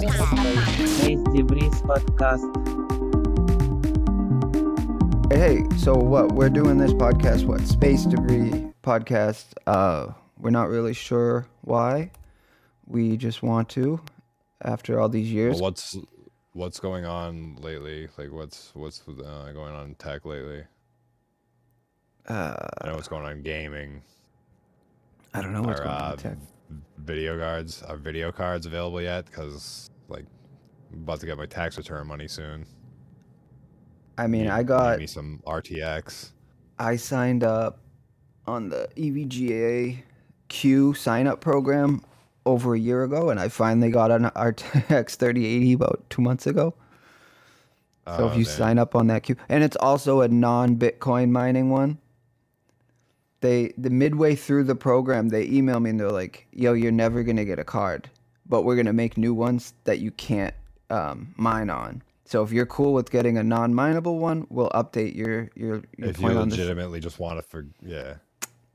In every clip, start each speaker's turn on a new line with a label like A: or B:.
A: Space Debris Podcast.
B: Hey, so what? We're doing this podcast, what? Space Debris Podcast. Uh, we're not really sure why. We just want to after all these years.
C: Well, what's what's going on lately? Like, what's what's uh, going on in tech lately?
B: uh,
C: I know what's going on in gaming.
B: I don't know what's
C: Are
B: going on
C: uh,
B: in tech.
C: video cards are video cards available yet? Because like, I'm about to get my tax return money soon.
B: I mean,
C: Need-
B: I got
C: me some RTX.
B: I signed up on the EVGA Q sign up program over a year ago, and I finally got an RTX 3080 about two months ago. So if
C: Oh,
B: you
C: damn.
B: sign up on that queue, and it's also a non-Bitcoin mining one. They the midway through the program, they email me and they're like, "Yo, you're never gonna get a card, but we're gonna make new ones that you can't um, mine on. So if you're cool with getting a non-mineable one, we'll update your your, your
C: if you legitimately just want to, for yeah,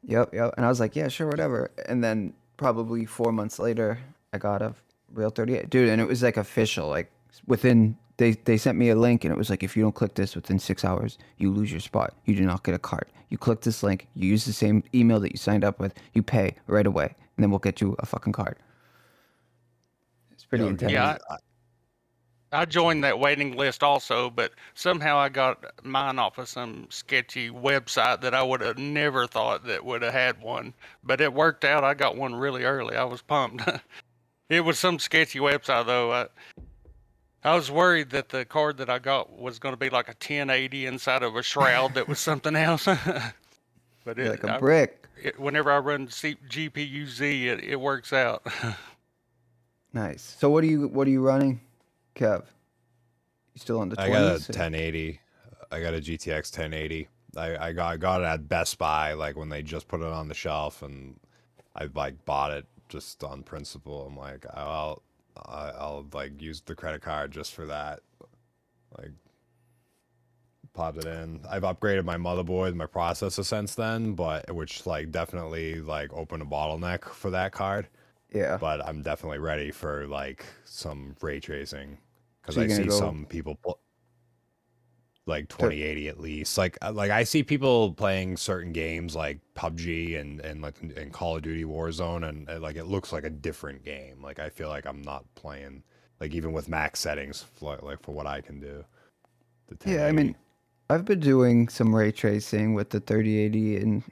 B: Yep, yep. And I was like, "Yeah, sure, whatever." And then probably four months later, I got a real 38, dude, and it was like official, like within they they sent me a link and it was like if you don't click this within six hours you lose your spot you do not get a card you click this link you use the same email that you signed up with you pay right away and then we'll get you a fucking card it's pretty intense
D: Yeah, I joined that waiting list also, but somehow I got mine off of some sketchy website that I would have never thought that would have had one. But it worked out. I got one really early. I was pumped. it was some sketchy website though. I, I was worried that the card that I got was going to be like a 1080 inside of a shroud that was something else. but it,
B: like a
D: I-
B: brick
D: it, whenever I run C- GPU Z, it, it works out.
B: Nice so what are you what are you running kev you still on the 20s
C: I got a 1080. I got a GTX 1080. I, I got I got it at Best Buy like when they just put it on the shelf, and I like bought it just on principle. I'm like, I'll I'll like use the credit card just for that. Like, popped it in. I've upgraded my motherboard, my processor since then, but which like definitely like opened a bottleneck for that card.
B: Yeah
C: But I'm definitely ready for like some ray tracing because
B: So
C: I see
B: go-
C: some people pl- like 2080 at least. Like uh, like I see people playing certain games like PUBG and and like and Call of Duty Warzone and, uh, like it looks like a different game. Like I feel like I'm not playing like even with max settings for, like for what I can do.
B: Yeah, I mean, I've been doing some ray tracing with the 3080, and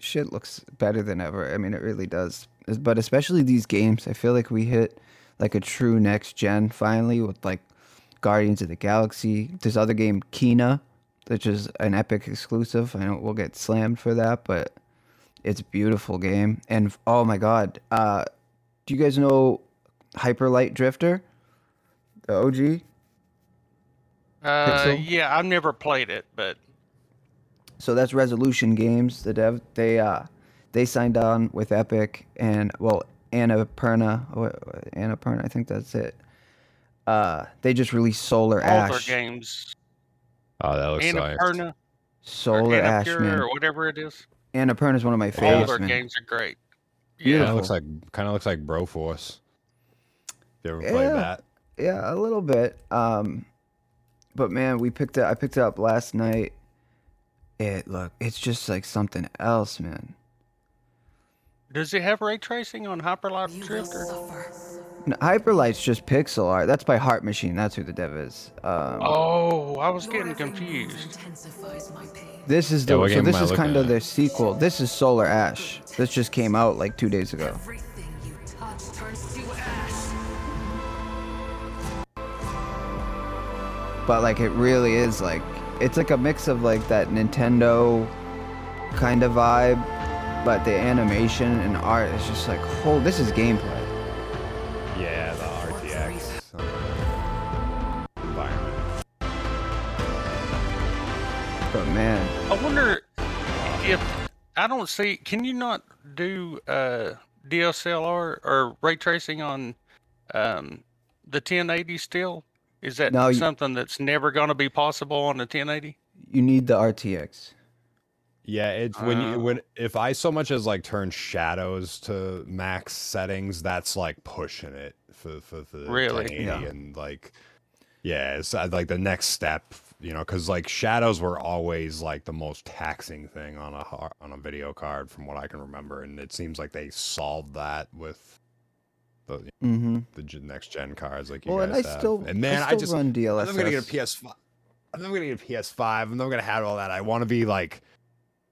B: shit looks better than ever. I mean, it really does. But especially these games, I feel like we hit like a true next gen finally with like Guardians of the Galaxy. This other game, Kena, which is an Epic exclusive. I know we'll get slammed for that, but it's a beautiful game. And oh my god, uh, do you guys know Hyperlight Drifter? The OG.
D: uh,
B: Pixel?
D: yeah, I've never played it, but
B: so that's Resolution Games. The dev they uh they signed on with Epic and well Annapurna or Annapurna I think that's it. Uh, they just released Solar
D: all their
B: Ash.
D: games,
C: oh that looks nice.
D: Annapurna or
B: Solar Ash,
D: Annapurna
B: man.
D: or whatever it is,
B: Annapurna is one of my
D: all
B: favorites,
D: their games are great.
C: Kind
D: Yeah,
C: of looks like kind of looks like Broforce. You ever played
B: Yeah.
C: that?
B: Yeah, a little bit. Um, but man, we picked it. I picked it up last night. It look, it's just like something else, man.
D: does it have ray tracing on Hyperlight Drifter?
B: No, Hyperlight's just pixel art. That's by Heart Machine. That's who the dev is. Um,
D: Oh, I was getting confused.
E: Intensifies my pain.
B: This is the
C: what
B: so this is kind of
C: at?
B: their sequel. This is Solar Ash. This just came out like two days ago.
E: Everything you touch turns to ash.
B: But like it really is like it's like a mix of like that Nintendo kind of vibe, but the animation and art is just like oh this is gameplay.
C: Yeah, the RTX uh, environment.
B: But man,
D: I wonder if I don't see. Can you not do uh, DSLR or ray tracing on um, the 1080 still? Is that
B: No, you-
D: something that's never going to be possible on the 1080?
B: you need the RTX.
C: Yeah, it's when
D: Uh.
C: you when if I so much as like turn shadows to max settings, that's like pushing it for for, for the
D: Really?
C: 1080
B: Yeah.
C: and like yeah, it's uh, like the next step, you know, because like shadows were always like the most taxing thing on a on a video card from what I can remember, and it seems like they solved that with the
B: Mm-hmm.
C: the next gen cards like you
B: Well, and I
C: guys have.
B: still,
C: and man,
B: I
C: I, just
B: run DLSS.
C: I'm gonna get a PS5. I'm never gonna get a PS5. I'm never gonna have all that. I want to be like,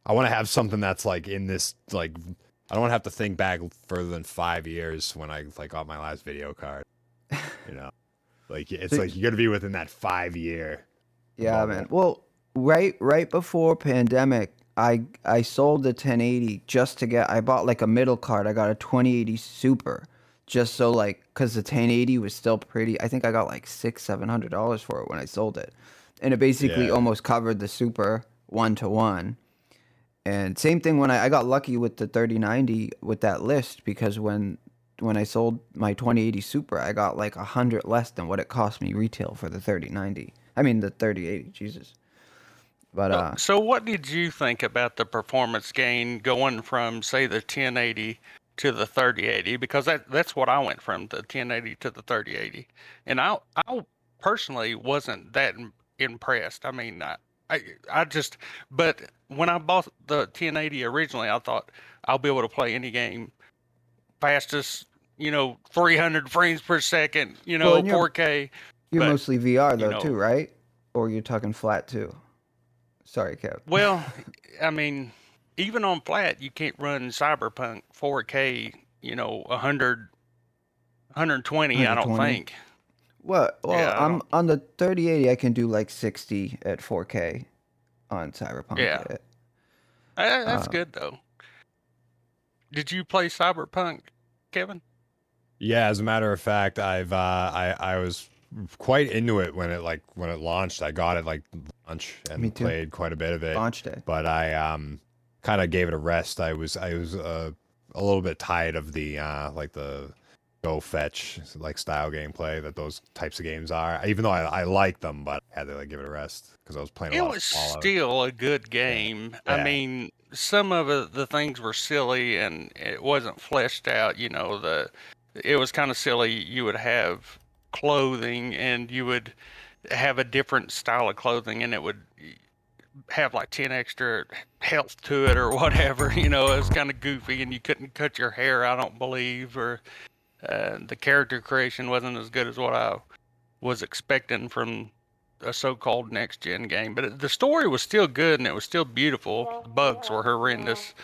C: I want to have something that's like in this like. I don't want to have to think back further than five years when I like got my last video card. You know, like it's
B: So-
C: like you're gonna be within that five year.
B: Yeah,
C: bubble.
B: man. Well, right right before pandemic, I I sold the 1080 just to get I bought like a middle card. I got a 2080 Super just so like cuz the 1080 was still pretty. I think I got like 6 700 dollars for it when I sold it. And it basically
C: Yeah.
B: almost covered the Super 1 to 1. And same thing when I, I got lucky with the 3090 with that list because when when I sold my 2080 Super, I got like a hundred less than what it cost me retail for the 3090. I mean the 3080, Jesus. But uh,
D: so, what did you think about the performance gain going from, say, the 1080 to the 3080? Because that that's what I went from the 1080 to the 3080, and I I personally wasn't that impressed. I mean, I, I I just but when I bought the 1080 originally, I thought I'll be able to play any game fastest, you know, 300 frames per second, you know,
B: Well, you're-
D: 4K.
B: you're
D: but,
B: mostly VR
D: you
B: though
D: know-
B: too, right? Or you're talking flat too. Sorry, Kev.
D: Well, I mean, even on flat, you can't run Cyberpunk 4K, you know, 100, 120, I don't think.
B: Well, well,
D: Yeah, I
B: I'm on the 3080. I can do like 60 at 4K on Cyberpunk.
D: Yeah.
B: Uh,
D: that's
B: Uh,
D: good, though. Did you play Cyberpunk, Kevin?
C: Yeah, as a matter of fact, I've uh, I I was quite into it when it like when it launched. I got it like launch and
B: Me too.
C: played quite a bit of it.
B: Launch day.
C: but I um kind of gave it a rest. I was I was uh, a little bit tired of the uh like the go fetch like style gameplay that those types of games are. Even though I, I like them, but I had to like give it a rest because I was playing a
D: It was
C: of
D: still a good game. I
C: Yeah.
D: mean, some of it, the things were silly and it wasn't fleshed out. You know, the it was kind of silly. You would have clothing and you would have a different style of clothing, and it would have like ten extra health to it or whatever. You know, it was kind of goofy, and you couldn't cut your hair. I don't believe, or uh, the character creation wasn't as good as what I was expecting from a so-called next gen game, but it- the story was still good and it was still beautiful. The bugs were horrendous,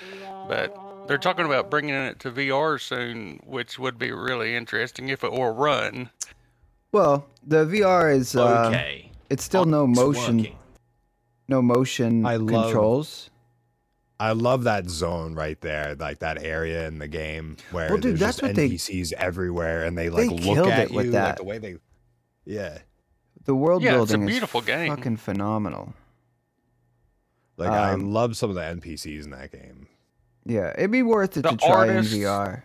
D: but they're talking about bringing it to VR soon, which would be really interesting if it will run.
B: Well, the VR is uh,
F: okay.
B: it's still no motion,
F: working.
B: No motion
C: I love-
B: controls.
C: I love that zone right there, like that area in the game where
B: Well, dude,
C: there's
B: that's
C: just
B: what they-
C: NPCs everywhere, and they like
B: they
C: look
B: killed
C: at
B: it with that.
C: like the way they, yeah,
B: The world
D: Yeah, it's a
B: building
D: beautiful
B: is
D: game.
B: fucking phenomenal.
C: like I
B: Um,
C: love some of the NPCs in that game.
B: Yeah, it'd be worth it
D: The
B: to try
D: artists-
B: in VR.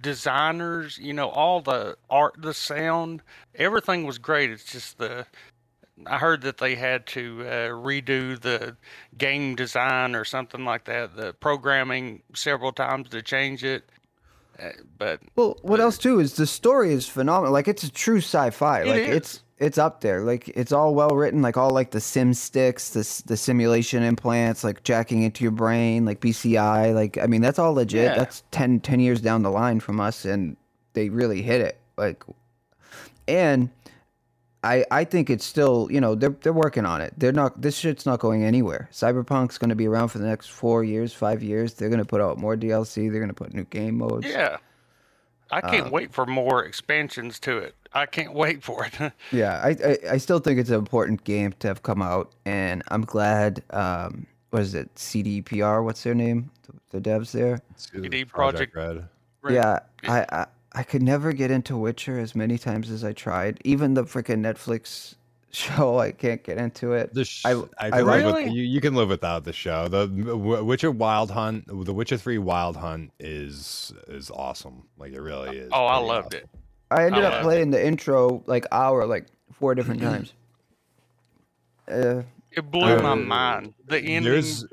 D: Designers, you know, all the art, the sound, everything was great. It's just the I heard that they had to uh, redo the game design or something like that, the programming several times to change it. Uh, but
B: Well, what else too is the story is phenomenal. Like it's a true sci-fi.
D: It
B: like
D: is.
B: it's it's up there. Like it's all well written. Like all like the sim sticks, the the simulation implants, like jacking into your brain, like BCI. Like I mean, that's all legit.
D: Yeah.
B: That's 10, 10 years down the line from us, and they really hit it. Like, and I I think it's still you know they're they're working on it. They're not this shit's not going anywhere. Cyberpunk's going to be around for the next four years, five years. They're going to put out more DLC. They're going to put new game modes.
D: yeah, I can't
B: Um,
D: wait for more expansions to it. I can't wait for it.
B: Yeah, I, I I still think it's an important game to have come out, and I'm glad. Um, what is it? CDPR? What's their name? The, the devs there.
D: CD
C: Project
D: Projekt
C: Red.
D: Right.
B: Yeah, I, I I could never get into Witcher as many times as I tried. Even the freaking Netflix show, I can't get into it.
C: The sh-
B: I-
C: I,
B: I
C: can live with, you, you can live without the show. The W- Witcher Wild Hunt, the Witcher Three Wild Hunt is is awesome. Like it really is.
D: Oh, I loved
C: awesome.
D: it.
B: I ended
D: I
B: up
D: loved
B: playing the intro like hour, like four different times. Uh,
D: It blew my
C: Uh,
D: mind. The ending.
C: There's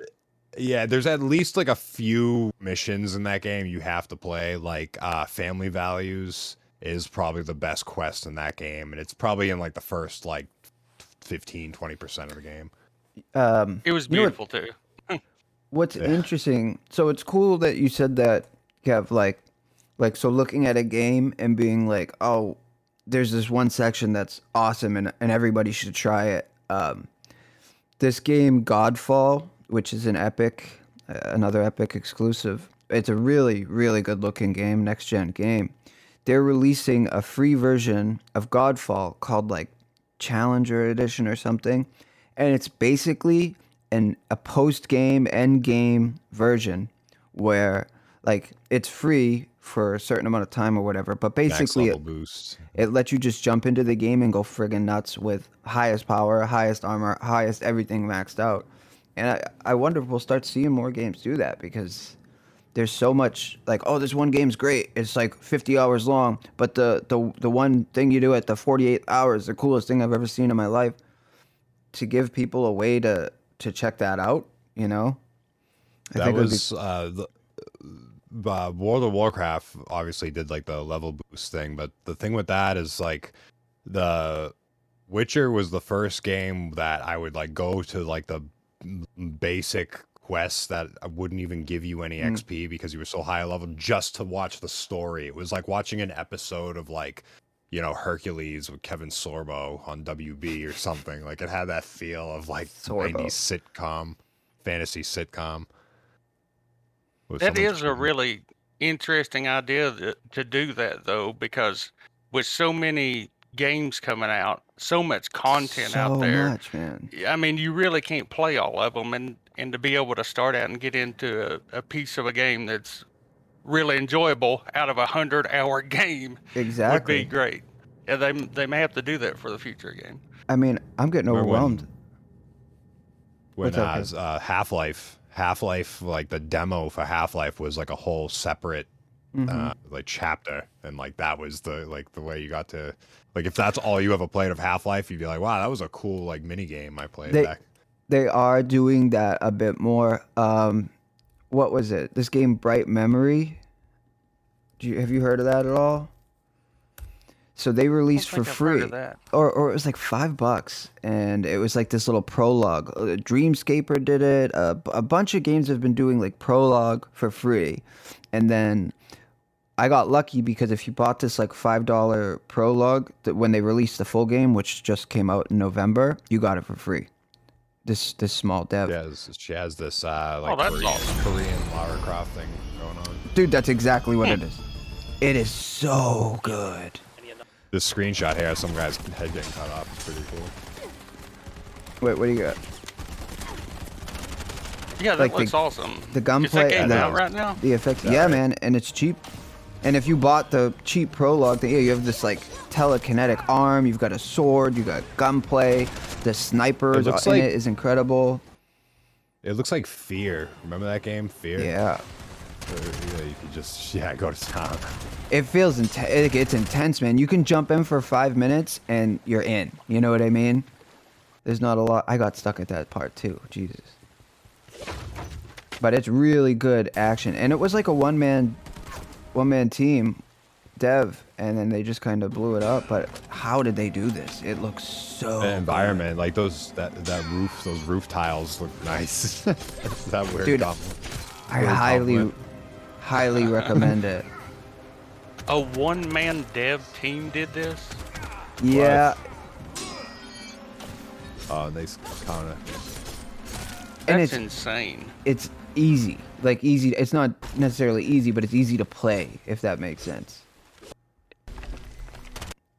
C: Yeah, there's at least like a few missions in that game you have to play. Like uh Family Values is probably the best quest in that game, and it's probably in like the first like 15, 20% of the game.
B: Um,
D: It was
B: You know what-
D: beautiful too.
B: What's
C: Yeah.
B: interesting? So it's cool that you said that, Kev. Like, like so looking at a game and being like, oh, there's this one section that's awesome and and everybody should try it. Um, this game Godfall, which is an Epic, another Epic exclusive. It's a really really good looking game, next gen game. They're releasing a free version of Godfall called like Challenger Edition or something, and it's basically an a post game end game version where like it's free for a certain amount of time or whatever, but basically it,
C: boost.
B: it lets you just jump into the game and go friggin' nuts with highest power, highest armor, highest everything maxed out. And I, I wonder if we'll start seeing more games do that because there's so much like, oh, this one game's great. It's like 50 hours long, but the, the, the one thing you do at the 48 hours, the coolest thing I've ever seen in my life. To give people a way to, to check that out, you know? I
C: that
B: think it be-
C: was uh, the, uh, World of Warcraft obviously did like the level boost thing, but the thing with that is like the Witcher was the first game that I would like go to like the basic quests that wouldn't even give you any
B: Mm.
C: XP because you were so high level just to watch the story. It was like watching an episode of like you know Hercules with Kevin Sorbo on WB or something. Like it had that feel of like
B: Sorbo.
C: 90s sitcom, fantasy sitcom. with
D: That
C: someone
D: is a really interesting idea that, to do that though, because with so many games coming out, so much content
B: so
D: out there.
B: So much, man.
D: I mean, you really can't play all of them, and and to be able to start out and get into a, a piece of a game that's really enjoyable out of a hundred hour game
B: Exactly.
D: would be great. Yeah, they they may have to do that for the future game.
B: I mean, I'm getting
C: Remember when-
B: overwhelmed.
C: when
B: What's up,
C: uh, uh, Half Life, Half Life, like the demo for Half Life was like a whole separate
B: Mhm.
C: uh, like chapter, and like that was the like the way you got to like if that's all you ever played of Half Life, you'd be like, wow, that was a cool like mini game I played
B: They-
C: back.
B: they are doing that a bit more. Um, what was it? This game, Bright Memory. Do you, have you heard of that at all? So they released for
D: I've
B: free, or or it was like five bucks, and it was like this little prologue. Uh, Dreamscaper did it. A, a bunch of games have been doing like prologue for free, and then I got lucky because if you bought this like five dollar prologue, that when they released the full game, which just came out in November, you got it for free. This this small dev,
C: She has, she has this uh, like
D: Oh, that's
C: Korean,
D: awesome.
C: Korean Lara Croft thing going on.
B: dude. That's exactly what it is. It is so good.
C: This screenshot here, some guy's head getting cut off. It's pretty cool.
B: Wait, what do you got?
D: Yeah, that
B: Like the-
D: looks awesome.
B: The
D: Is
B: gunplay
D: that game
B: the,
D: out right now?
B: the effects.
C: Yeah,
B: Yeah,
C: right.
B: man, and it's cheap. And if you bought the cheap prologue, then yeah, you have this like telekinetic arm. You've got a sword. You got gunplay. The snipers
C: looks uh,
B: in
C: like-
B: it is incredible.
C: It looks like Fear. Remember that game, Fear?
B: Yeah,
C: Where, yeah, you could just yeah go to town.
B: it feels intense. It, it's intense, man. You can jump in for five minutes and you're in. You know what I mean? There's not a lot. I got stuck at that part too. Jesus. But it's really good action, and it was like a one man, one man team, dev, and then they just kind of blew it up. But how did they do this? It looks so.
C: the environment, like those that that roof, those roof tiles look nice. that weird
B: Dude,
C: compliment.
B: I
C: Weird
B: highly,
C: compliment.
B: highly recommend it.
D: A one man dev team did this?
B: Yeah,
C: Oh, they kind of.
B: and
D: That's
B: it's
D: insane.
B: it's easy. Like easy. It's not necessarily easy, but it's easy to play if that makes sense.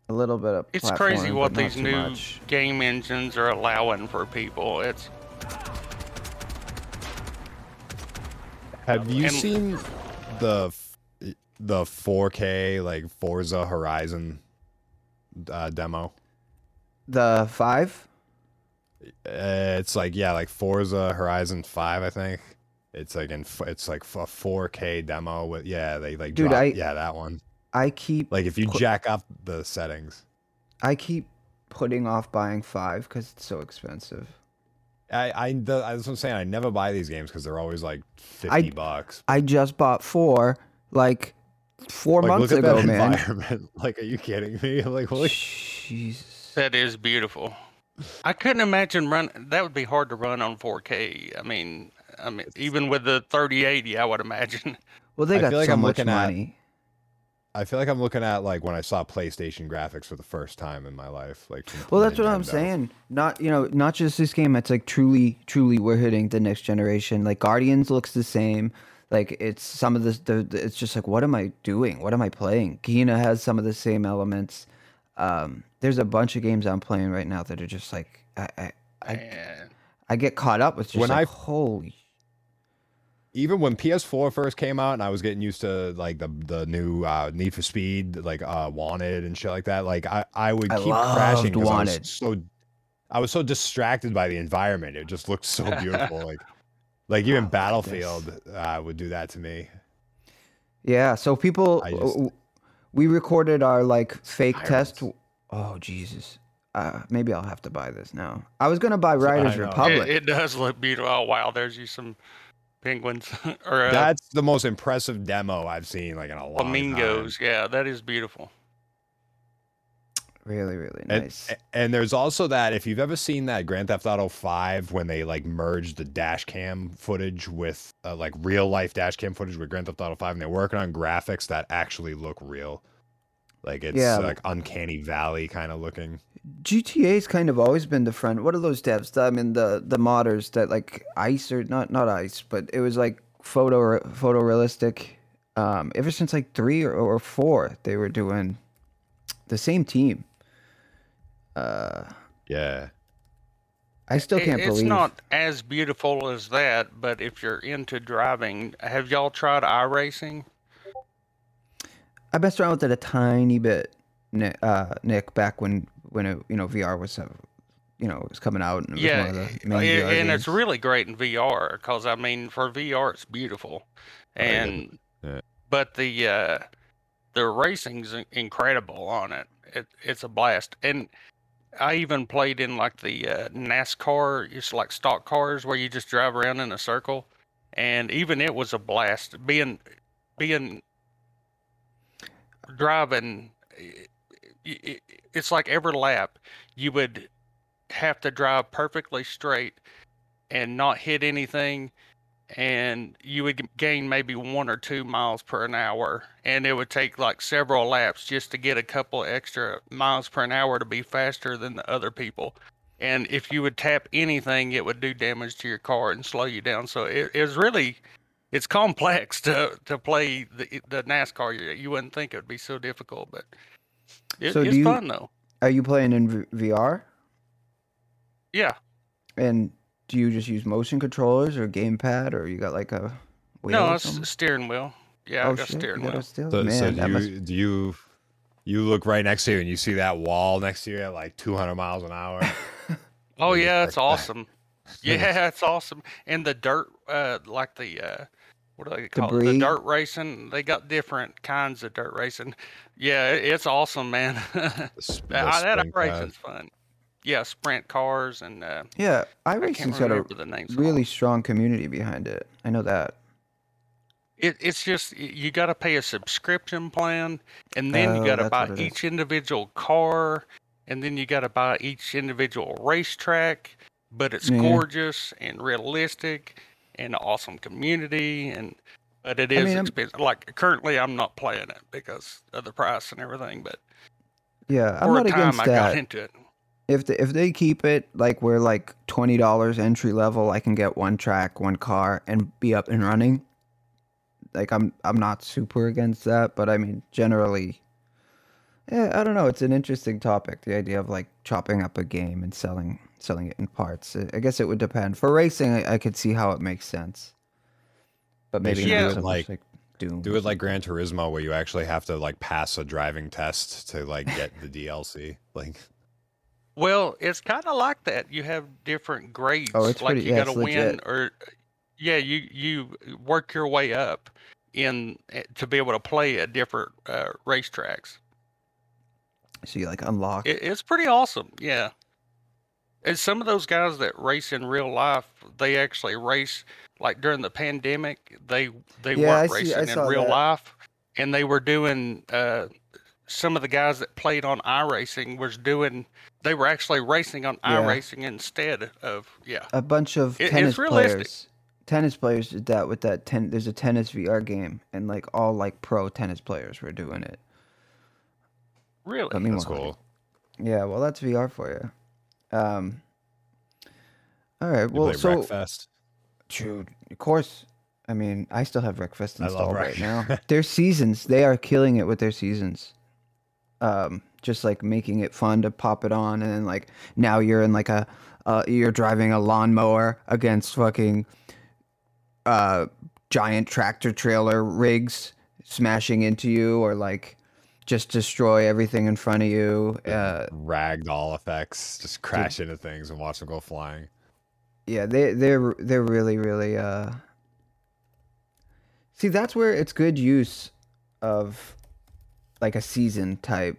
B: A little bit of.
D: It's crazy what these new
B: much.
D: game engines are allowing for people. It's
C: Have you
D: And-
C: seen the the 4K like Forza Horizon uh, demo?
B: The five.
C: Uh, it's like yeah, like Forza Horizon Five, I think. It's like in it's like a 4K demo with yeah, they like
B: Dude,
C: drop-
B: I-
C: yeah that one.
B: I keep
C: Like if you
B: Qu-
C: jack up the settings.
B: I keep putting off buying five because it's so expensive.
C: I I the, that's what I'm saying. I never buy these games because they're always like fifty
B: I-
C: bucks.
B: I just bought four like four
C: Like,
B: months
C: look at
B: ago,
C: that
B: man.
C: environment. Like, are you kidding me? Like, holy
B: Jesus.
D: That is beautiful. I couldn't imagine run. That would be hard to run on 4K. I mean, I mean, even with the 3080, I would imagine.
B: Well, they
C: I
B: got
C: feel like
B: so
C: I'm
B: much
C: looking at-
B: money.
C: I feel like I'm looking at like when I saw PlayStation graphics for the first time in my life. Like,
B: Well, that's what I'm
C: Nintendo.
B: saying. Not you know, not just this game. It's like truly, truly, we're hitting the next generation. Like Guardians looks the same. Like it's some of this. The, the, it's just like, what am I doing? What am I playing? Kena has some of the same elements. Um, there's a bunch of games I'm playing right now that are just like I, I, I, I get caught up with just
C: When
B: like
C: I-
B: holy.
C: Even when PS4 first came out, and I was getting used to like the the new uh, Need for Speed, like uh, Wanted and shit like that. Like I, I would
B: I
C: keep crashing
B: loved
C: 'cause I was so I was so distracted by the environment. It just looked so beautiful. like like even
B: Oh,
C: Battlefield uh, would do that to me.
B: Yeah, so people,
C: just-
B: we recorded our like fake test. Oh Jesus, uh, maybe I'll have to buy this now. I was gonna buy Riders Republic.
D: it, it does look beautiful. Oh wow, there's you some penguins or uh,
C: That's the most impressive demo I've seen like in a long
D: flamingos.
C: time.
D: Yeah, that is beautiful.
B: really, really
C: And,
B: nice.
C: and there's also that if you've ever seen that Grand Theft Auto 5 when they like merged the dash cam footage with uh, like real life dash cam footage with Grand Theft Auto 5 and they're working on graphics that actually look real. Like it's
B: Yeah.
C: like uncanny valley kind of looking.
B: GTA's kind of always been the front. What are those devs? The- I mean, the the modders that like ice or not not ice, but it was like photo photorealistic. Um, ever since like three or, or four, they were doing the same team. Uh,
C: Yeah.
B: I still can't
D: it's
B: believe.
D: It's not as beautiful as that, but if you're into driving, have y'all tried iRacing?
B: I messed around with it a tiny bit, Nick, uh, Nick back when when it, you know VR was, uh, you know, it was coming out and it was
D: Yeah,
B: one of the main
D: yeah,
B: VR
D: and it's really great in VR because I mean, for VR, it's beautiful,
C: Oh, yeah.
D: and
C: Yeah.
D: but the uh, the racing's incredible on it. It it's a blast, and I even played in like the uh, NASCAR, it's like stock cars where you just drive around in a circle, and even it was a blast. Being being driving, i- i- i- it's like every lap you would have to drive perfectly straight and not hit anything and you would gain maybe one or two miles per an hour. And it would take like several laps just to get a couple extra miles per an hour to be faster than the other people. And if you would tap anything it would do damage to your car and slow you down. So it, it was really it's complex to to play the, the nascar. You wouldn't think it would be so difficult but it,
B: So do
D: it's
B: you-
D: fun though
B: Are you playing in v- VR?
D: yeah
B: And do you just use motion controllers or gamepad, or you got like a wheel
D: no it's a steering wheel yeah
B: oh
D: i got
B: shit,
D: steering
B: you
D: wheel
B: a steering-
C: So,
B: Man,
C: so
B: that
C: do
B: must-
C: you do you you look right next to you and you see that wall next to you at like 200 miles an hour?
D: Oh yeah,
C: like
D: it's awesome. Yeah, it's awesome. And the dirt, uh, like the uh, what do they call it? The dirt racing. They got different kinds of dirt racing. Yeah, it's awesome, man.
C: The the
D: that that racing's fun. Yeah, sprint cars and uh,
B: yeah,
D: I can't
B: iRacing's got a
D: the names.
B: really
D: them.
B: strong community behind it. I know that.
D: It, it's just you got to pay a subscription plan, and then
B: Oh,
D: you got to buy
B: what it is.
D: each individual car, and then you got to buy each individual racetrack. But it's
B: Yeah.
D: gorgeous and realistic, and awesome community, and but it is I
B: mean, I'm-
D: expensive. Like currently, I'm not playing it because of the price and everything. But
B: Yeah, I'm not against
D: I got
B: that.
D: into it.
B: If they, if they keep it like we're like twenty dollars entry level, I can get one track, one car, and be up and running. Like I'm I'm not super against that, but I mean generally, yeah, I don't know. It's an interesting topic. The idea of like chopping up a game and selling selling it in parts. I I guess it would depend. For racing, I, I could see how it makes sense, but maybe
C: should
B: not
D: do
B: so
C: it like-
B: like Doom.
C: Do it like Gran Turismo, where you actually have to like pass a driving test to like get the DLC. Like,
D: Well, it's kind of like that. You have different grades.
B: Oh, it's
D: like
B: pretty-
D: you
B: yeah,
D: got to
B: it's
D: win,
B: legit.
D: or yeah, you you work your way up in eh, to be able to play at different uh, racetracks.
B: so you like unlock.
D: It, it's pretty awesome. Yeah, And some of those guys that race in real life, they actually race like during the pandemic. They they
B: Yeah,
D: weren't
B: I see-
D: racing in real
B: that.
D: life, and they were doing. Uh, some of the guys that played on iRacing was doing. They were actually racing on
B: Yeah.
D: iRacing instead of yeah.
B: A bunch of
D: It- it's
B: tennis
D: realistic.
B: players. Tennis players did that with that ten. There's a tennis VR game, and like all like pro tennis players were doing it.
D: Really,
B: Let me
C: That's cool.
B: Yeah, well, that's VR for you. Um. All right. Well, so
C: Wreckfest?
B: Dude, of course. I mean, I still have Wreckfest
C: love
B: installed right now. their seasons, they are killing it with their seasons. Um, just like making it fun to pop it on, and then like now you're in like a, uh, you're driving a lawnmower against fucking, uh, giant tractor trailer rigs smashing into you, or like just destroy everything in front of you. Uh,
C: Ragdoll effects, just crash into things and watch them go flying.
B: yeah they they're they're really really uh see that's where it's good use of like a season type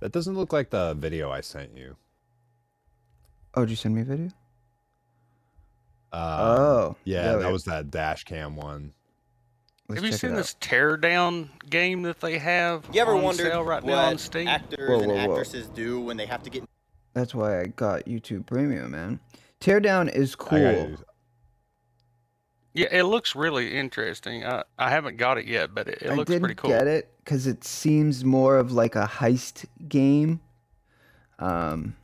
C: That doesn't look like the video I sent you.
B: oh did you send me a video
C: Uh,
B: oh
C: yeah, that was that dash cam one.
B: Let's
D: have you seen
B: out.
D: this teardown game that they have
F: You ever
D: on
F: wondered
D: sale right
F: what
D: now on Steam?
F: actors
B: Whoa,
F: and
B: whoa, whoa.
F: actresses do when they have to get
B: that's why i got youtube premium man teardown is cool
D: Yeah, it looks really interesting. I, I haven't got it yet, but it, it
B: I
D: looks
B: didn't
D: pretty cool.
B: get it because it seems more of like a heist game um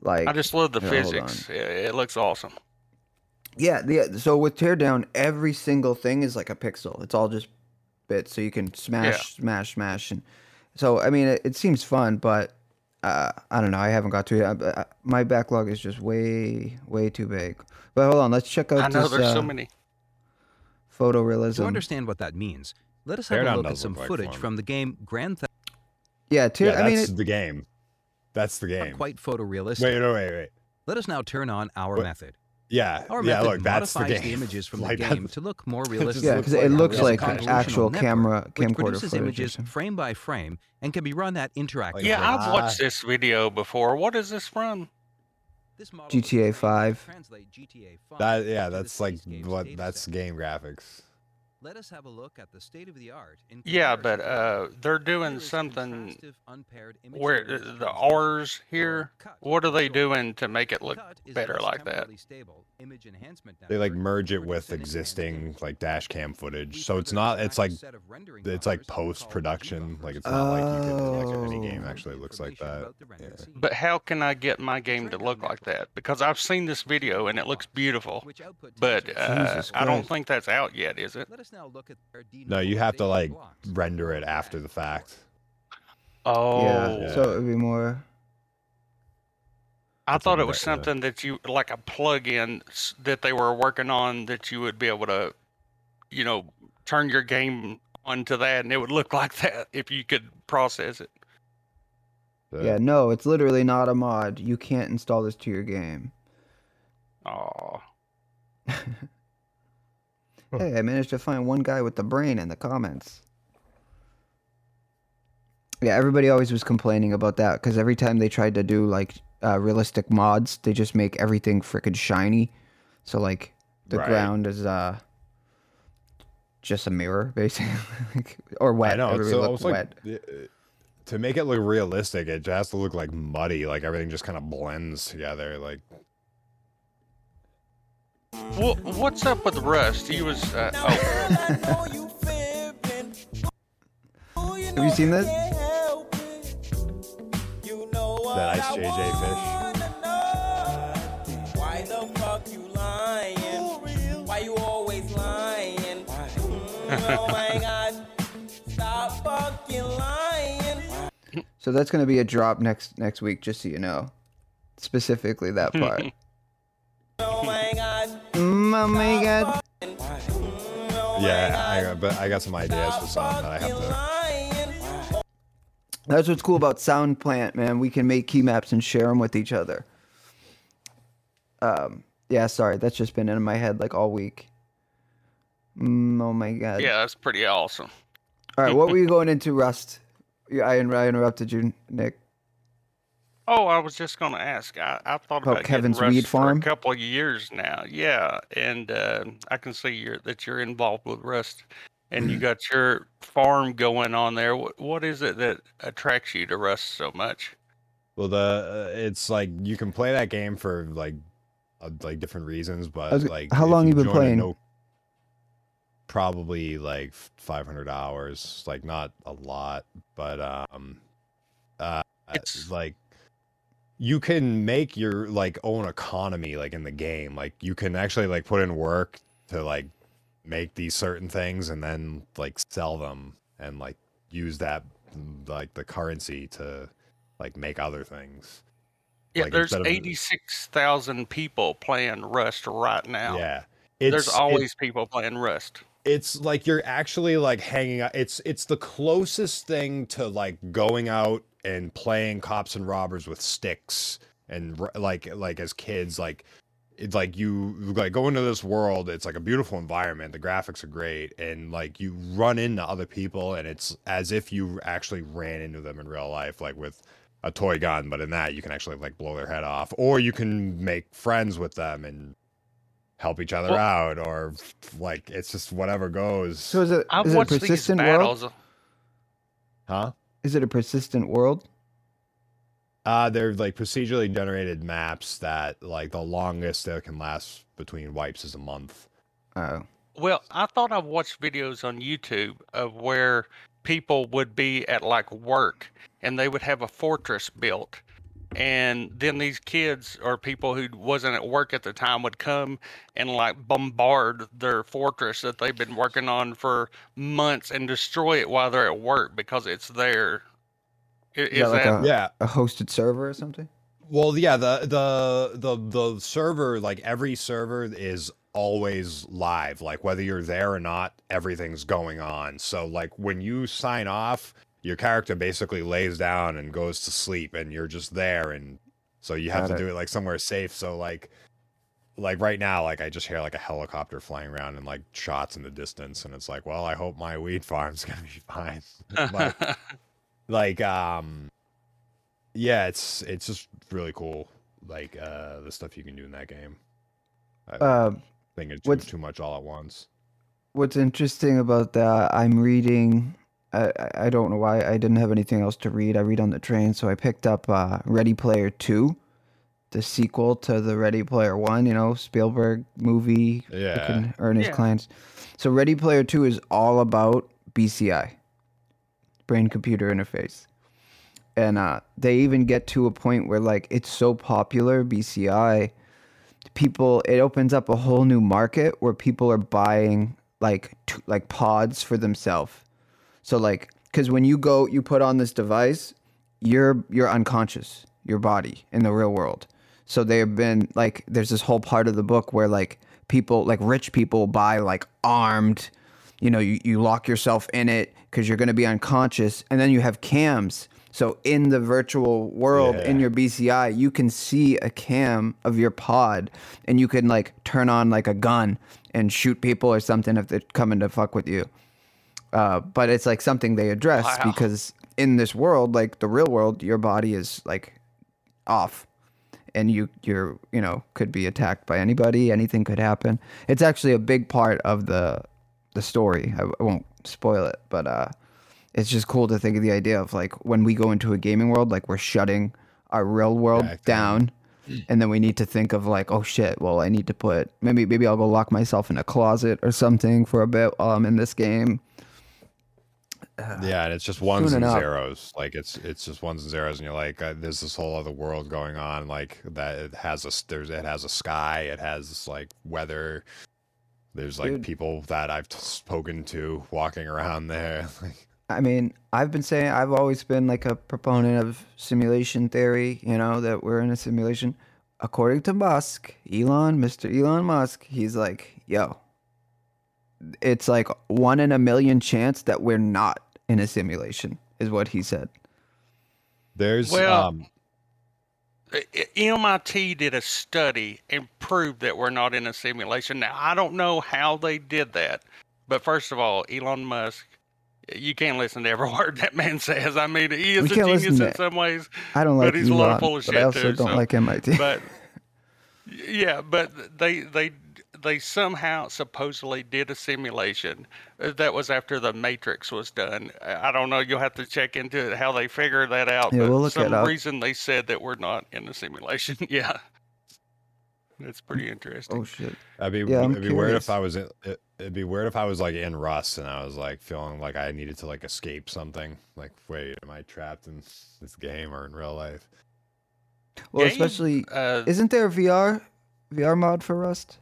B: like
D: I just love the
B: Here,
D: physics. It, it looks awesome.
B: Yeah, the so with teardown, every single thing is like a pixel. It's all just bits, so you can smash, smash, smash, and so I mean, it, it seems fun, but uh, I don't know. I haven't got to it. Uh, uh, My backlog is just way, way too big. But hold on, let's check out
D: I know
B: this
D: there's
B: uh,
D: so many. Photorealism.
G: To
B: photorealism.
G: understand what that means, let us have
C: Teardown
G: a look at some
C: look like
G: footage
C: fun.
G: from the game Grand Theft.
B: Yeah, tear.
C: yeah,
B: I mean,
C: that's
B: it,
C: the game. That's the
G: Not
C: game.
G: quite photorealistic.
C: Wait, no, wait, wait.
G: Let us now turn on our
C: What?
G: method.
C: Yeah,
G: Our
C: yeah.
G: method
C: Look, that's the game.
G: the images from
C: Like,
G: the game to look more realistic.
B: yeah, because it
C: like
B: looks like
C: convolutional
B: actual
G: network,
B: camera
G: which
B: camcorder
G: produces
B: footage. or
G: images frame by frame and can be run at interactive
D: Yeah. I've watched this video before. What is this from?
G: This model
B: GTA
G: was trained to
B: 5.
G: translate GTA 5
C: That yeah, that's like what that's game graphics.
G: Let us have a look at the state of the art. In
D: Yeah, but uh, they're doing something
G: contrastive, unpaired image
D: where the R's here. What are they doing to make it look
G: Cut is a
D: better like that?
G: stable image enhancement
C: They like merge it with existing like dash cam footage, so it's not. It's like
G: a set of rendering
C: it's like post production. Like it's
G: buffers.
C: not like you can like any
B: Oh.
C: game actually looks like that.
G: about the rendered
C: Yeah.
D: But how can I get my game to look like that? Because I've seen this video and it looks beautiful, but uh, I don't think that's out yet, is it?
G: Let us now look at their
C: No, you have to like render it after the fact.
D: Oh,
B: Yeah, so it'd be more.
D: I thought it was
C: bit, uh,
D: something that you like a plug-in that they were working on that you would be able to, you know, turn your game onto that and it would look like that if you could process it.
C: So-
B: Yeah, no, it's literally not a mod. You can't install this to your game.
D: Oh,
B: Hey, I managed to find one guy with the brain in the comments. Yeah, everybody always was complaining about that because every time they tried to do like uh, realistic mods, they just make everything freaking shiny. So like the
C: Right.
B: ground is uh just a mirror basically, Like, or wet.
C: I know.
B: Everybody
C: so,
B: looked
C: it's
B: wet.
C: like uh, to make it look realistic, it has to look like muddy. Like everything just kind of blends together. Like
D: Wha what's up with Rust? He was. Uh, oh,
B: Have you seen this?
C: That ice JJ fish.
H: Why the fuck you lying? Why you always lying? Mm, oh my god. Stop fucking lying.
B: So that's gonna be a drop next next week, just so you know. Specifically that part.
H: Oh my god.
B: mm, oh my god.
C: Yeah, I, but I got some ideas for something that I have to.
B: That's what's cool about SoundPlant, man. We can make key maps and share them with each other. Um, yeah, sorry, that's just been in my head like all week. Mm, oh my god.
D: yeah, that's pretty awesome.
B: All right, what were you going into, Rust? I, I interrupted you, Nick.
D: Oh, I was just going to ask. I, I thought
B: About
D: about
B: Kevin's weed farm?
D: for a couple of years now. Yeah, and uh, I can see you're, that you're involved with Rust, and you got your farm going on there. What, what is it that attracts you to Rust so much?
C: Well, the uh, it's like you can play that game for like uh, like different reasons, but
B: was-
C: like
B: how
C: if
B: long you been playing?
C: No, probably like 500 hours, like not a lot, but um, uh,
D: It's-
C: like you can make your like own economy like in the game. Like you can actually like put in work to like make these certain things and then like sell them and like use that like the currency to like make other things.
D: Yeah,
C: Like,
D: there's
C: instead of-
D: 86,000 people playing Rust right now.
C: Yeah.
D: There's always people playing Rust.
C: it's like you're actually like hanging out it's it's the closest thing to like going out and playing cops and robbers with sticks and like like as kids like it's like you like go into this world it's like a beautiful environment the graphics are great and like you run into other people and it's as if you actually ran into them in real life like with a toy gun but in that you can actually like blow their head off or you can make friends with them and help each other
D: Well-
C: out or like it's just whatever goes
B: So is it
D: I've
B: is it a
D: watched these
B: persistent world?
C: huh
B: Is it a persistent world?
C: Uh they're like procedurally generated maps that like the longest that can last between wipes is a month
B: Oh,
D: Well, I thought I've watched videos on YouTube of where people would be at like work and they would have a fortress built. And then these kids or people who wasn't at work at the time would come and like bombard their fortress that they've been working on for months and destroy it while they're at work because it's there. I- Is,
B: that like
D: that
B: a-
C: yeah
B: a hosted server or something?
C: well yeah the the the the server like every server is always live like whether you're there or not everything's going on so like when you sign off your character basically lays down and goes to sleep and you're just there and so you have
B: Got
C: to
B: it.
C: do it like somewhere safe so like like right now like i just hear like a helicopter flying around and like shots in the distance and it's like well i hope my weed farm's gonna be fine but like um yeah it's it's just really cool like uh the stuff you can do in that game i
B: Uh,
C: think it's too,
B: what's-
C: too much all at once
B: what's interesting about that? I'm reading. I, I- I don't know why I didn't have anything else to read. I read on the train, so I picked up uh, Ready Player Two, the sequel to the Ready Player One. You know, Spielberg movie.
C: Yeah.
B: Fucking Ernest
D: Yeah.
B: Clines. So Ready Player Two is all about BCI, brain computer interface, and uh, they even get to a point where like it's so popular BCI, people it opens up a whole new market where people are buying like t- like pods for themselves. So like cuz when you go you put on this device, you're you're unconscious, your body in the real world. So they have been like there's this whole part of the book where like people like rich people buy like armed you know you, you lock yourself in it because you're going to be unconscious and then you have cams. So in the virtual world in your bci you can see a cam of your pod and you can like turn on like a gun and shoot people or something if they're coming to fuck with you. Uh, but it's like something they address
D: Wow.
B: because in this world like the real world your body is like off and you you're you know could be attacked by anybody anything could happen. It's actually a big part of the the story. I, I won't spoil it but uh it's just cool to think of the idea of like when we go into a gaming world like we're shutting our real world
C: Back
B: down and then we need to think of like oh shit well i need to put maybe maybe i'll go lock myself in a closet or something for a bit while i'm in this game.
C: Yeah and it's just ones and
B: up.
C: zeros. Like it's it's just ones and zeros and you're like uh, there's this whole other world going on like that it has a there's it has a sky it has like weather there's like
B: Dude.
C: people that i've t- spoken to walking around there
B: I mean, I've been saying I've always been like a proponent of simulation theory, you know, that we're in a simulation. According to Musk, Elon, Mr. Elon Musk, he's like, yo, it's like one in a million chance that we're not in a simulation, is what he said.
C: there's
D: Well,
C: um
D: I- I- MIT did a study and proved that we're not in a simulation. Now, I don't know how they did that, but first of all, Elon Musk you can't listen to every word that man says. I mean, he is
B: We
D: a genius in some ways,
B: I don't like
D: but he's a lot
B: Elon,
D: full of
B: but I also
D: too.
B: don't
D: so-
B: like MIT.
D: but yeah, but they they they somehow supposedly did a simulation. Uh, That was after the Matrix was done. I I don't know. You'll have to check into it how they figured that out.
B: Yeah,
D: but
B: we'll look
D: some
B: it up.
D: reason they said that we're not in the simulation. yeah, that's pretty interesting.
B: oh shit.
C: I'd be,
B: Yeah, I'm
C: it'd be weird if I was in, it, it'd be weird if I was like in Rust and I was like feeling like I needed to like escape something. Like, wait, am I trapped in this game or in real life?
B: Well,
D: Yeah, you-
B: especially
D: Uh,
B: isn't there a VR VR mod for Rust?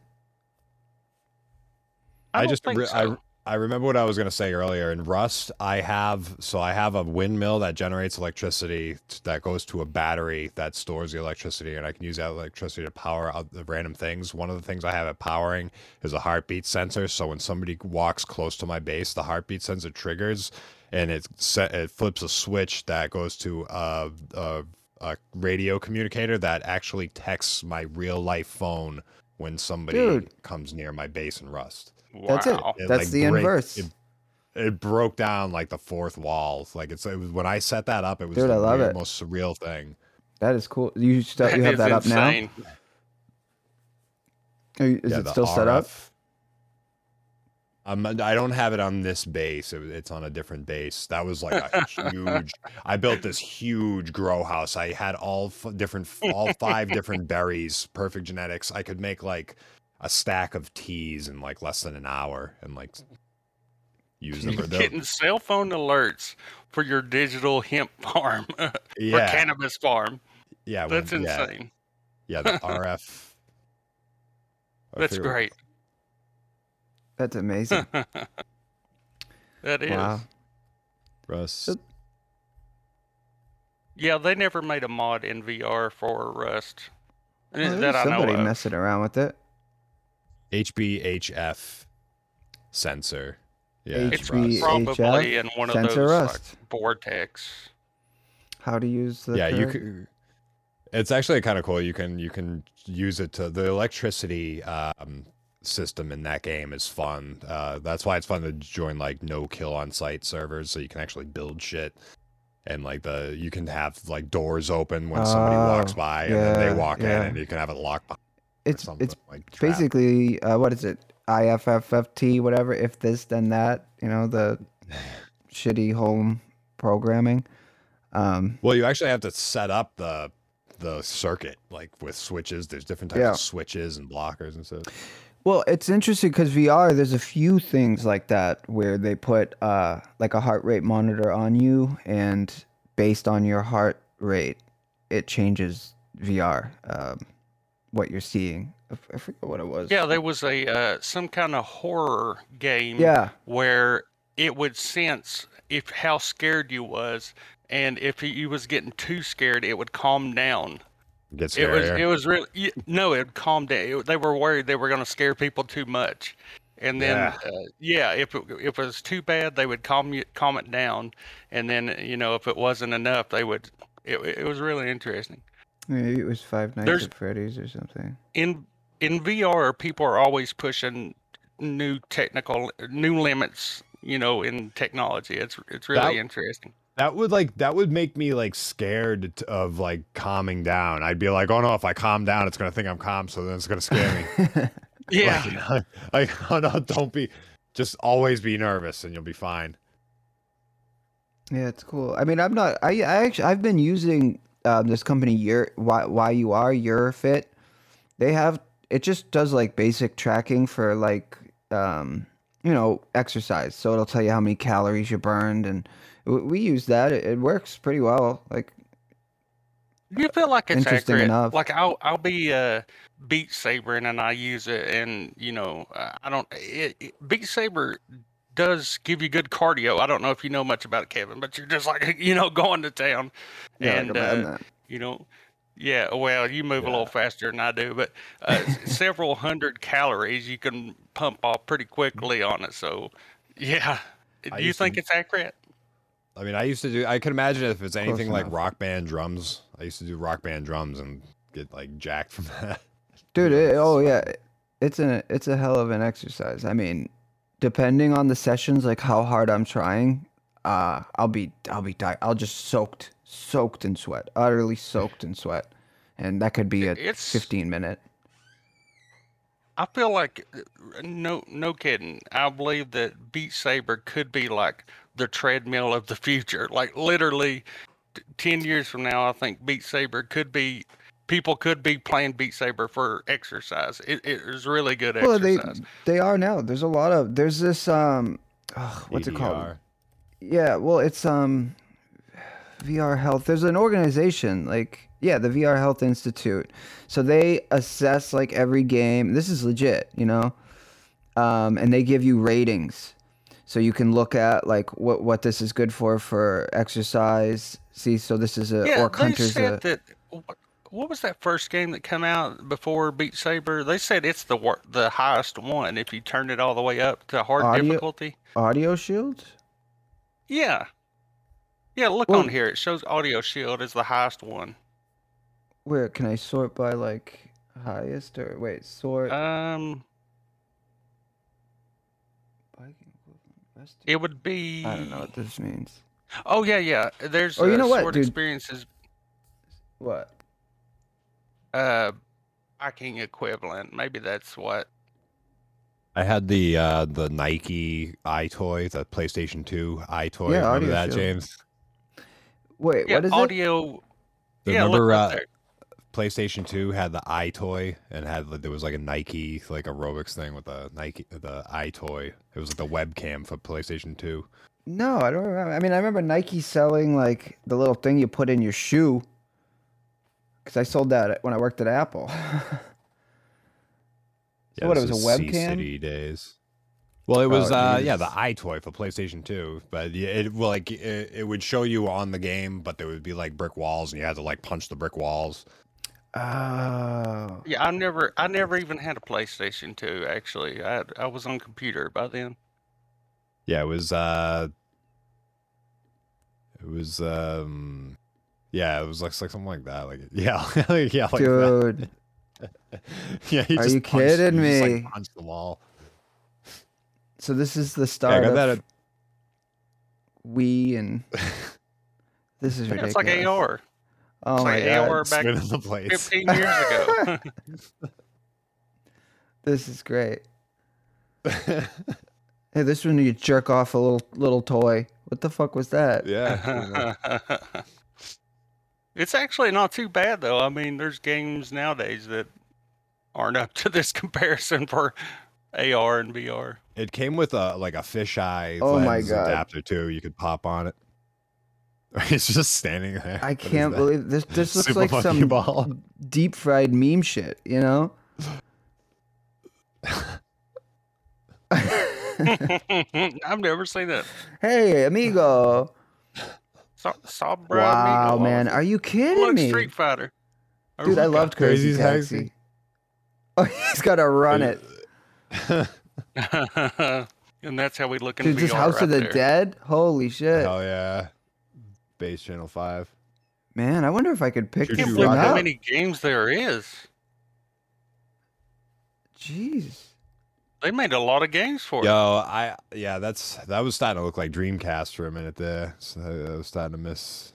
D: I,
C: I just re-
D: so.
C: I remember what I was gonna say earlier. In Rust, I have so I have a windmill that generates electricity t- that goes to a battery that stores the electricity, and I can use that electricity to power out the random things. One of the things I have it powering is a heartbeat sensor. So when somebody walks close to my base, the heartbeat sensor triggers, and it set it flips a switch that goes to a, a, a radio communicator that actually texts my real life phone when somebody
B: Dude.
C: comes near my base in Rust.
B: That's it.
D: Wow.
C: It,
B: That's
C: like,
B: the
C: break-
B: inverse.
C: It, it broke down like the fourth wall. Like it's it was, when I set that up, it was
B: Dude,
C: the
B: I love
C: weird-
B: it.
C: most surreal thing.
B: That is cool. You still you have that up now?
D: insane.
B: Are you- Is
C: Yeah,
B: it
C: the
B: still set up?
C: RF. Um, I don't have it on this base. It, it's on a different base. That was like a huge. I built this huge grow house. I had all f- different, all five different berries, perfect genetics. I could make like a stack of teas in like less than an hour, and like use them.
D: You're
C: for the-
D: getting cell phone alerts for your digital hemp farm or
C: yeah,
D: cannabis farm.
C: yeah,
D: That's
C: yeah.
D: insane.
C: Yeah, the RF.
D: That's
C: forget-
D: great.
B: That's amazing.
D: That is.
B: wow.
C: Russ.
B: So-
D: Yeah, they never made a mod in VR for Rust.
B: Well,
D: that
B: there's
D: I know
B: somebody
D: of.
B: messing around with it.
C: HBHF sensor. Yeah,
D: It's
C: it's Rust.
B: HB
D: probably in one of
B: Sensor
D: those like,
B: Rust.
D: vortex.
B: How to use the
C: yeah, you
B: card?
C: could. It's actually kind of cool. You can you can use it to the electricity um, system in that game is fun. Uh, that's why it's fun to join like no kill on site servers, so you can actually build shit. And like the you can have like doors open when somebody walks
B: Oh,
C: by, and then they walk
B: yeah.
C: in, and you can have it locked. behind or
B: It's it's
C: like
B: basically uh, what is it? IFTTT, whatever. If this, then that. You know the shitty home programming. Um,
C: Well, you actually have to set up the the circuit like with switches. There's different types
B: Yeah.
C: of switches and blockers and stuff.
B: Well, it's interesting because VR, there's a few things like that where they put uh, like a heart rate monitor on you, and based on your heart rate, it changes VR, um, what you're seeing. I forget what it was.
D: Yeah, there was a uh, some kind of horror game
B: Yeah.
D: where it would sense if how scared you was, and if you was getting too scared, it would calm down.
C: Gets
D: It was
C: scarier.
D: it was really y- no, it calmed down. It- they were worried they were going to scare people too much, and then
C: Yeah.
D: uh, yeah, if it, if it was too bad, they would calm you calm it down, and then you know if it wasn't enough, they would. It, it was really interesting.
B: Maybe it was Five Nights
D: There's-
B: at Freddy's or something.
D: in in VR, people are always pushing new technical new limits. You know, in technology, it's it's really
C: That-
D: interesting.
C: That would like that would make me like scared of like calming down. I'd be like, oh no, if I calm down, it's gonna think I'm calm, so then it's gonna scare me.
D: Yeah,
C: Like, like, oh no, don't be. Just always be nervous, and you'll be fine.
B: Yeah, it's cool. I mean, I'm not. I, I actually I've been using um, this company your why why you are YUR fit. They have it just does like basic tracking for like um you know exercise. So it'll tell you how many calories you burned, and we use that. It, it works pretty well. Like
D: you feel like it's
B: Interesting
D: accurate.
B: enough.
D: Like I'll I'll be uh, Beat Sabering and I use it, and you know uh, I don't. It, it, Beat Saber does give you good cardio. I don't know if you know much about it, Kevin, but you're just like you know going to town,
B: yeah,
D: and uh, you know yeah well you move a little faster than i do but uh, several hundred calories you can pump off pretty quickly on it so yeah
C: I
D: do you
C: used to-
D: think it's accurate
C: I mean, I used to do. I could imagine if it's anything like
B: enough.
C: rock band drums. I used to do rock band drums and get like jacked from that.
B: dude. It, oh yeah, it's a it's a hell of an exercise. I mean, depending on the sessions, like how hard I'm trying, uh, I'll be I'll be di- I'll just soaked soaked in sweat, utterly soaked in sweat, and that could be a
D: It's-
B: 15 minute.
D: I feel like uh, no no kidding. I believe that Beat Saber could be like the treadmill of the future. Like literally t- 10 years from now I think Beat Saber could be people could be playing Beat Saber for exercise. It, it is really good
B: Well, they
D: exercise.
B: they are now. There's a lot of there's this um, ugh, what's it called? Yeah, well, it's um, VR Health. There's an organization like yeah, the VR Health Institute. So they assess like every game. This is legit, you know, um, and they give you ratings, so you can look at like what what this is good for for exercise. See, so this is a
D: yeah,
B: Orc
D: they
B: Hunter's
D: said
B: a,
D: that what, was that first game that came out before Beat Saber? They said it's the wor- the highest one if you turn it all the way up to hard
B: Audio-
D: difficulty.
B: audio shield.
D: Yeah. Yeah, look
B: Well-
D: on here. It shows Audio Shield is the highest one.
B: Where can I sort by like highest or wait sort?
D: Um,
B: by equivalent, best-
D: it would be.
B: I don't know what this means.
D: Oh yeah, yeah. There's
B: Oh, you know what, dude?
D: experiences.
B: What?
D: Uh, Viking equivalent. Maybe that's what.
C: I had the uh the Nike EyeToy, the PlayStation 2 EyeToy.
B: Yeah,
C: Remember
B: audio
C: that,
B: shield.
C: James?
B: Wait,
D: Yeah,
B: what is it?
D: audio. Yeah,
C: Remember
D: look
C: uh. PlayStation 2 had the EyeToy and had like, there was like a Nike like aerobics thing with the Nike the EyeToy. It was like the webcam for PlayStation 2.
B: No, I don't remember. I mean, I remember Nike selling like the little thing you put in your shoe. Because I sold that when I worked at Apple.
C: Yeah,
B: what, it was
C: is
B: a webcam?
C: C-City days. Well, it was
B: Oh,
C: uh yeah, the
B: is.
C: EyeToy for PlayStation 2, but it like it, it would show you on the game, but there would be like brick walls and you had to like punch the brick walls.
B: oh.
D: Yeah, I never, I never even had a PlayStation 2. Actually, I had, I was on computer by then.
C: Yeah, it was uh it was um yeah, it was like, like something like that. Like yeah, like, yeah, like that.
B: Dude.
C: Yeah, he
B: Are
C: just
B: you
C: punched-
B: kidding
C: he just, like, punched the wall.
B: So this is the
C: Yeah, I
B: start
C: got
B: of
C: that at
B: Wii and this is
D: Yeah,
B: ridiculous.
D: it's like AR.
B: Oh
D: it's
B: my
D: like
B: god.
D: AR back
C: spinning the plates.
D: 15 years ago.
B: This is great. Hey, this one you jerk off a little little toy. What the fuck was that?
C: yeah.
D: It's actually not too bad though. I mean, there's games nowadays that aren't up to this comparison for AR and VR.
C: It came with a like a fisheye
B: Oh my
C: lens
B: God.
C: adapter too. You could pop on it. It's just standing there.
B: I can't believe this. This looks
C: Super
B: like some
C: Ball.
B: deep fried meme shit. You know?
D: I've never seen that.
B: Hey, amigo.
D: Saw, saw Brad
B: Wow,
D: Meagle.
B: man, are you kidding
D: Look,
B: me,
D: Street Fighter.
B: dude? I loved Crazy,
C: Crazy
B: Taxi.
C: Taxi.
B: Oh, he's got to run it,
D: and that's how we look in
B: dude.
D: VR
B: This House
D: right
B: of the
D: there.
B: Dead. Holy shit,
C: Hell yeah. Space Channel 5.
B: man! I wonder if I could pick
C: Choo
D: I
B: this
D: can't believe how many games there is.
B: Jeez.
D: They made a lot of games for it.
C: Yo, I yeah, that's that was starting to look like Dreamcast for a minute there. So I was starting to miss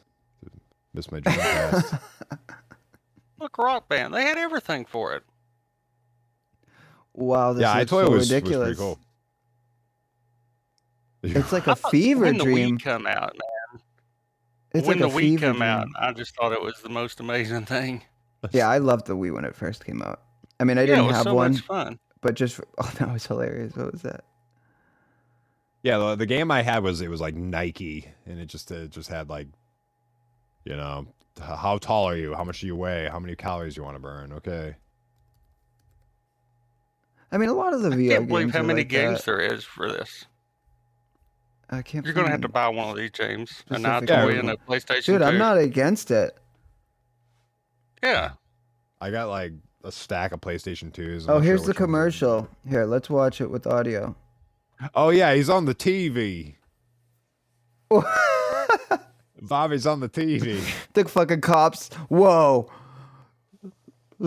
C: miss my Dreamcast.
D: Look, Rock Band. They had everything for it.
B: Wow, this
C: yeah, I
B: looks
C: told
B: so
C: was, was
B: ridiculous.
C: pretty cool.
B: It's like a
D: thought
B: fever
D: when
B: dream.
D: the Wii come out, man,
B: It's
D: when
B: like
D: the
B: a
D: Wii
B: fever
D: come out. I just thought it was the most amazing thing.
B: Yeah, I loved the Wii when it first came out. I mean, I
D: yeah,
B: didn't
D: was
B: have
D: so
B: one,
D: much fun.
B: But just for, oh, that was hilarious. What was that?
C: Yeah, the, the game I had was it was like Nike, and it just it just had like, you know, how tall are you? How much do you weigh? How many calories you want to burn? Okay.
B: I mean, a lot of the
D: I
B: VR
D: can't believe
B: games
D: how many
B: like
D: games
B: that.
D: there is for this.
B: I can't.
D: You're gonna have to buy one of these, James. An
B: Specific
D: EyeToy
C: one.
D: and a PlayStation
B: Dude,
D: 2.
B: I'm not against it.
D: Yeah.
C: I got like a stack of PlayStation 2s. I'm
B: Oh,
C: not sure
B: here's the commercial. Here, let's watch it with audio.
C: Oh yeah, he's on the TV. Bobby's on the TV.
B: the fucking cops. Whoa.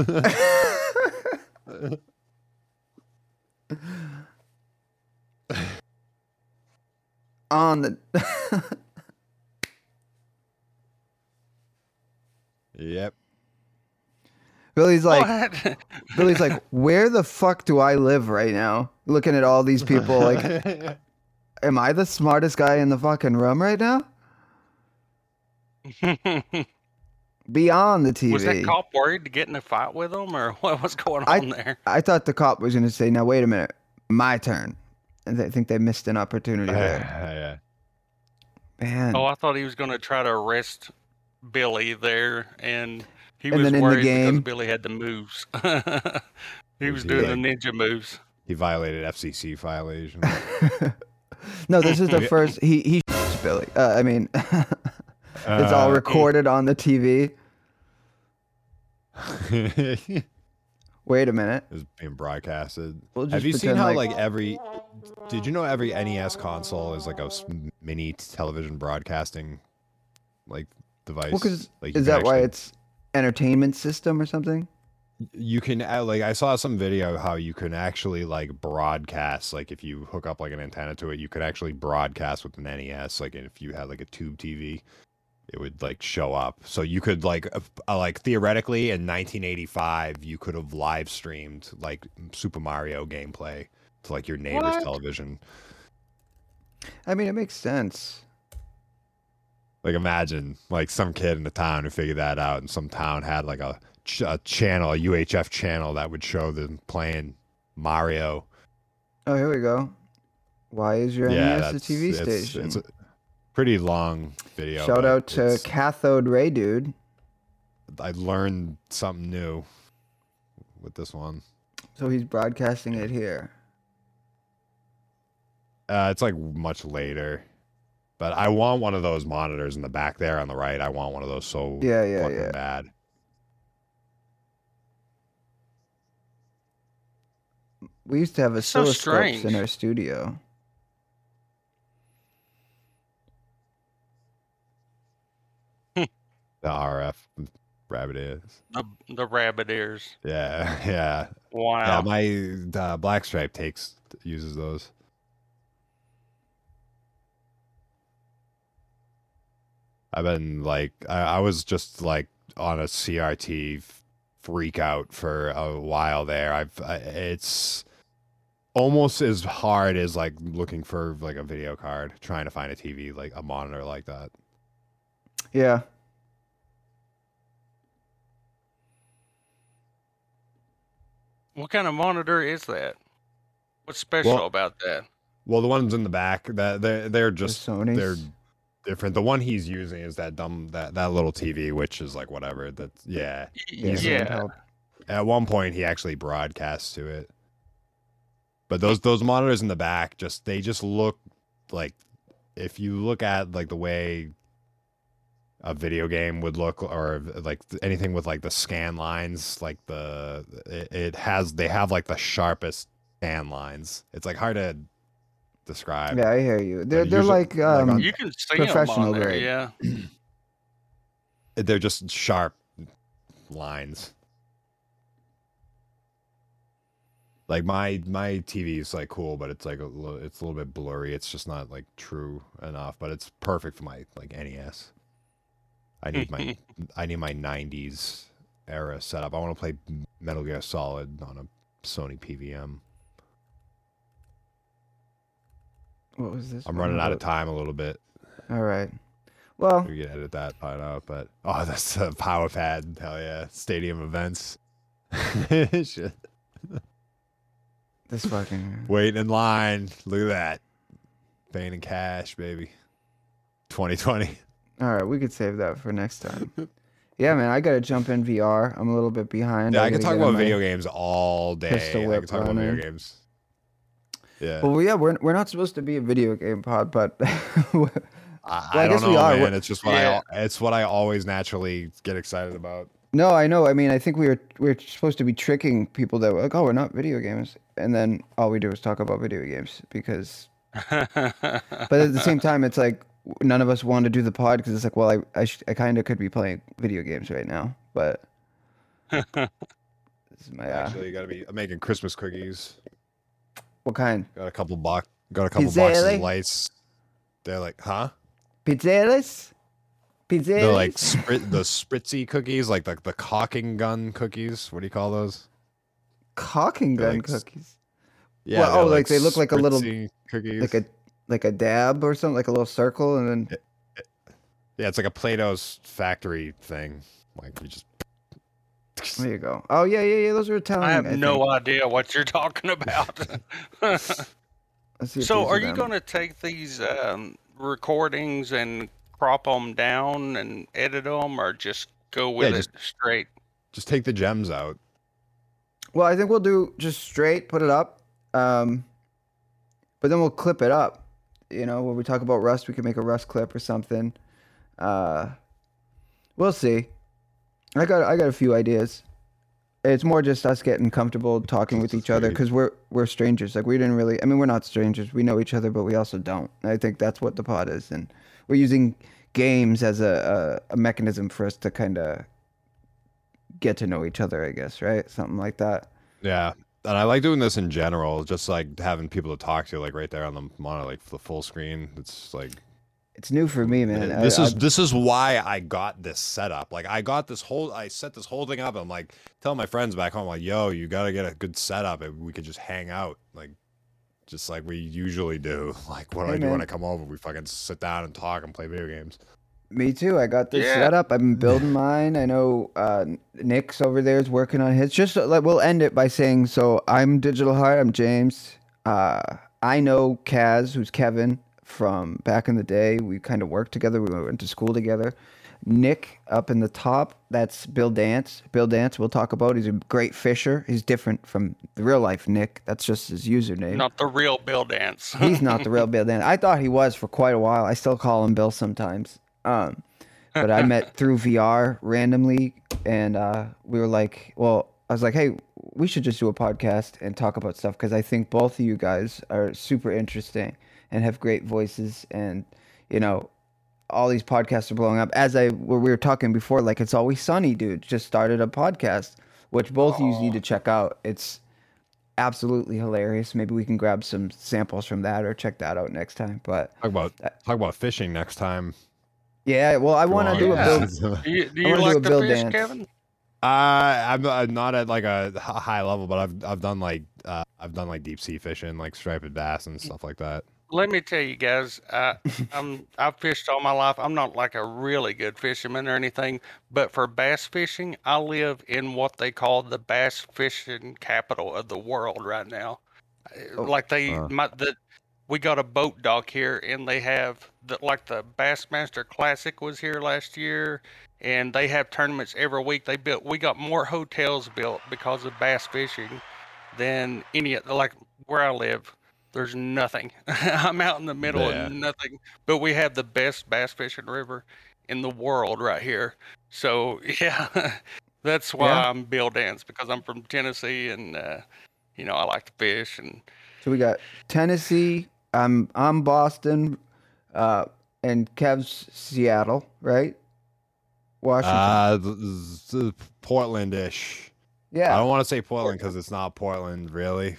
B: on the.
C: Yep.
B: Billy's like, Billy's like, where the fuck do I live right now? Looking at all these people, like, am I the smartest guy in the fucking room right now? Beyond the TV.
D: Was that cop worried to get in a fight with him, or what was going
B: I-
D: on there?
B: I thought the cop was gonna say, "Now wait a minute, my turn," and I think they missed an opportunity there.
C: yeah.
B: Man,
D: Oh, I thought he was going to try to arrest Billy there, and he
B: And
D: was
B: then in the
D: worried
B: game-
D: because Billy had the moves. he was
C: he
D: doing
C: like-
D: the ninja moves.
C: He violated FCC violation.
B: no, this is the first. He he Billy. Uh, I mean, it's all
C: Uh,
B: recorded on the TV. Wait a minute.
C: was being broadcasted.
B: We'll
C: Have you seen how
B: like-
C: like every? Did you know every NES console is like a mini television broadcasting, like device?
B: Well,
C: like
B: is
C: can
B: that why it's entertainment system or something?
C: you can uh, like I saw some video how you can actually like broadcast like if you hook up like an antenna to it you could actually broadcast with an NES like if you had like a tube TV it would like show up so you could like uh, uh, like theoretically in 1985 you could have live streamed like Super Mario gameplay to like your neighbor's
D: What?
C: television
B: I mean, it makes sense.
C: Like imagine like some kid in the town who figured that out and some town had like a, ch- a channel a UHF channel that would show them playing Mario
B: Oh, here we go. Why is your NES a TV
C: it's-
B: station?
C: It's a pretty long video.
B: Shout out to Cathode Ray Dude.
C: I learned something new with this one.
B: So he's broadcasting it here.
C: Uh, it's like much later, but I want one of those monitors in the back there on the right. I want one of those so
B: Yeah, yeah,
C: fucking
B: yeah.
C: bad.
B: We used to have oscilloscopes
D: strange.
B: in our studio.
C: The RF rabbit ears.
D: The, the rabbit ears.
C: Yeah, yeah,
D: Wow.
C: yeah. My uh, Black Stripe takes uses those. I've been like, I, I was just like on a CRT f- freak out for a while there. I've, I, it's almost as hard as like looking for like a video card, trying to find a TV, like a monitor like that.
B: Yeah.
D: what kind of monitor is that? What's special
C: Well,
D: about that?
C: Well, the ones in the back, that they're they're
B: the
C: just
B: Sonys.
C: they're different. The one he's using is that dumb that that little TV, which is like whatever. That's yeah.
B: Yeah,
D: Yeah.
B: handheld.
C: At one point, he actually broadcasts to it. But those those monitors in the back, just they just look like if you look at like the way a video game would look, or like anything with like the scan lines, like the it, it has they have like the sharpest scan lines. It's like hard to describe.
B: Yeah, I hear you. They're they're
C: usually-
B: like
C: like
B: um
C: on-
D: You can see them
B: professional
D: on there,
B: grade.
D: yeah.
C: they're just sharp lines. Like my my TV is like cool, but it's like a little, it's a little bit blurry. It's just not like true enough, but it's perfect for my like NES. I need my I need my '90s era setup. I want to play Metal Gear Solid on a Sony PVM.
B: What was this?
C: I'm running out of time a little bit.
B: All right. Well,
C: We can edit that part out, but oh, that's a power pad. Hell yeah, stadium events. Shit.
B: this fucking
C: Waiting in line. Look at that. Paying in cash, baby. 2020.
B: All right, we could save that for next time. yeah, man, I gotta jump in VR. I'm a little bit behind.
C: Yeah, I can
B: gotta
C: talk about video games all day. I can talk about video games. Yeah.
B: Well, yeah, we're we're not supposed to be a video game pod, but
C: I,
B: well,
C: I,
B: I
C: don't
B: guess
C: know,
B: we are.
C: man.
B: We're-
C: It's just what
D: Yeah.
C: I it's what I always naturally get excited about.
B: no, I know. I mean, I think we were we are supposed to be tricking people that were like, oh, we're not video games, and then all we do is talk about video games because. But at the same time, it's like none of us want to do the pod because it's like, well, I I, sh- I kind of could be playing video games right now, but. this is my uh,
C: Actually, you gotta be I'm making Christmas cookies.
B: What kind?
C: Got a couple box got a couple boxes of lights They're like, huh?
B: Pizzeras? Pizzeras?
C: They're like sprit, the spritzy cookies, like the the caulking gun cookies. What do you call those?
B: caulking
C: they're
B: gun
C: like
B: cookies.
C: Yeah.
B: Well, oh, like they look like a little-
C: cookies.
B: Like a like a dab or something, like a little circle, and then
C: yeah, it's like a Play-Doh's factory thing. Like you just
B: there you go. Oh yeah, yeah, yeah. Those are Italian.
D: I have
B: think.
D: no idea what you're talking about.
B: Let's see if
D: so, are you going to take these um, recordings and crop them down and edit them, or just go with
C: just-
D: it straight?
C: just take the gems out.
B: Well, I think we'll do just straight, put it up, um, but then we'll clip it up. You know, when we talk about Rust, we can make a Rust clip or something. Uh, we'll see. I got I got a few ideas. It's more just us getting comfortable talking with each other because we're we're strangers. Like we didn't really. I mean, we're not strangers. We know each other, but we also don't. And I think that's what the pod is, and we're using games as a a, a mechanism for us to kind of get to know each other. I guess, right? Something like that.
C: Yeah. And I like doing this in general, just like having people to talk to, like right there on the monitor, like the full screen. It's like
B: It's new for me, man. I-
C: this is
B: I-
C: this is why I got this setup. Like I got this whole, I set this whole thing up. I'm like telling my friends back home, like, yo, you gotta get a good setup, and we could just hang out, like, just like we usually do. Like, what do
B: Hey,
C: I do when. I come over? We fucking sit down and talk and play video games.
B: me too. I got this
D: Yeah.
B: set up. I've been building mine. I know uh, Nick's over there is working on his. Just like we'll end it by saying, so I'm Digital Heart. I'm James. Uh, I know Kaz, who's Kevin from back in the day. We kind of worked together. We went to school together. Nick up in the top, that's Bill Dance. Bill Dance, we'll talk about. He's a great fisher. He's different from the real life Nick. That's just his username.
D: Not the real Bill Dance.
B: He's not the real Bill Dance. I thought he was for quite a while. I still call him Bill sometimes. Um, but I met through VR randomly, and uh, we were like, well, I was like, hey, we should just do a podcast and talk about stuff because I think both of you guys are super interesting and have great voices, and you know, all these podcasts are blowing up. As I where we were talking before, like it's always sunny, dude. Just started a podcast, which both of you need to check out. It's absolutely hilarious. Maybe we can grab some samples from that or check that out next time. But
C: Talk about
B: Uh,
C: talk about fishing next time.
B: yeah, well, I want to do
D: Yeah.
B: a build.
D: do you, do
B: I
D: you
B: wanna do
D: like
B: a
D: the
B: Bill
D: fish,
B: Dance.
D: Kevin?
C: Uh, I'm not, not at like a high level, but I've I've done like uh, I've done like deep sea fishing, like striped bass and stuff like that.
D: Let me tell you guys, I, I'm I've fished all my life. I'm not like a really good fisherman or anything, but for bass fishing, I live in what they call the bass fishing capital of the world right now. Uh,
B: Oh,
D: like they,
C: uh.
D: my, the, we got a boat dock here, and they have the like the Bassmaster Classic was here last year, and they have tournaments every week. They built, we got more hotels built because of bass fishing than any like where I live. There's nothing. I'm out in the middle
C: Yeah.
D: of nothing, but we have the best bass fishing river in the world right here. So yeah, that's why
B: Yeah.
D: I'm Bill Dance because I'm from Tennessee and uh, you know I like to fish and
B: So we got Tennessee. I'm I'm Boston, uh, and Kev's Seattle, right? Washington.
C: Uh, th- th- Yeah. I don't want to say Portland because it's not Portland, really.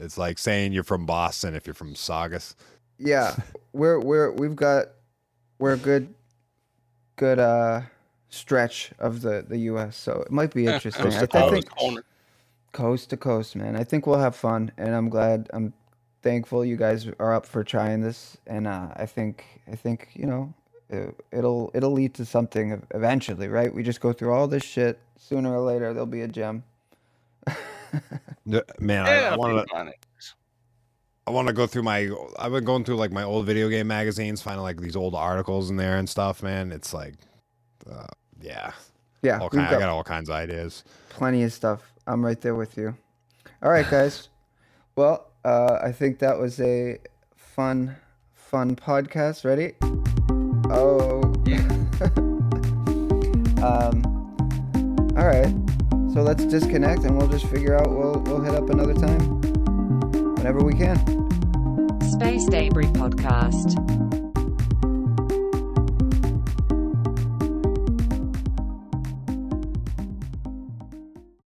C: It's like saying you're from Boston if you're from Saugus.
B: Yeah. We're we're we've got we're a good good uh stretch of the the US, so it might be interesting.
C: Coast
B: I,
C: to
B: I
C: coast.
B: think coast to coast, man. I think we'll have fun, and I'm glad. I'm thankful you guys are up for trying this, and uh, I think I think you know it, it'll it'll lead to something eventually, right? We just go through all this shit. Sooner or later, there'll be a gem.
C: N- Man, I,
D: Yeah,
C: I
D: it'll
C: want to. I want to go through my. I've been going through like my old video game magazines, finding like these old articles in there and stuff. Man, it's like, uh, yeah,
B: Yeah,
C: all
B: we've
C: kind, I
B: got
C: got all kinds of ideas.
B: plenty of stuff. I'm right there with you. All right, guys. well, uh, I think that was a fun, fun podcast. Ready? Oh. Yeah. um. All right. So let's disconnect, and we'll just figure out. We'll we'll hit up another time, whenever we can.
I: Space Debris Podcast.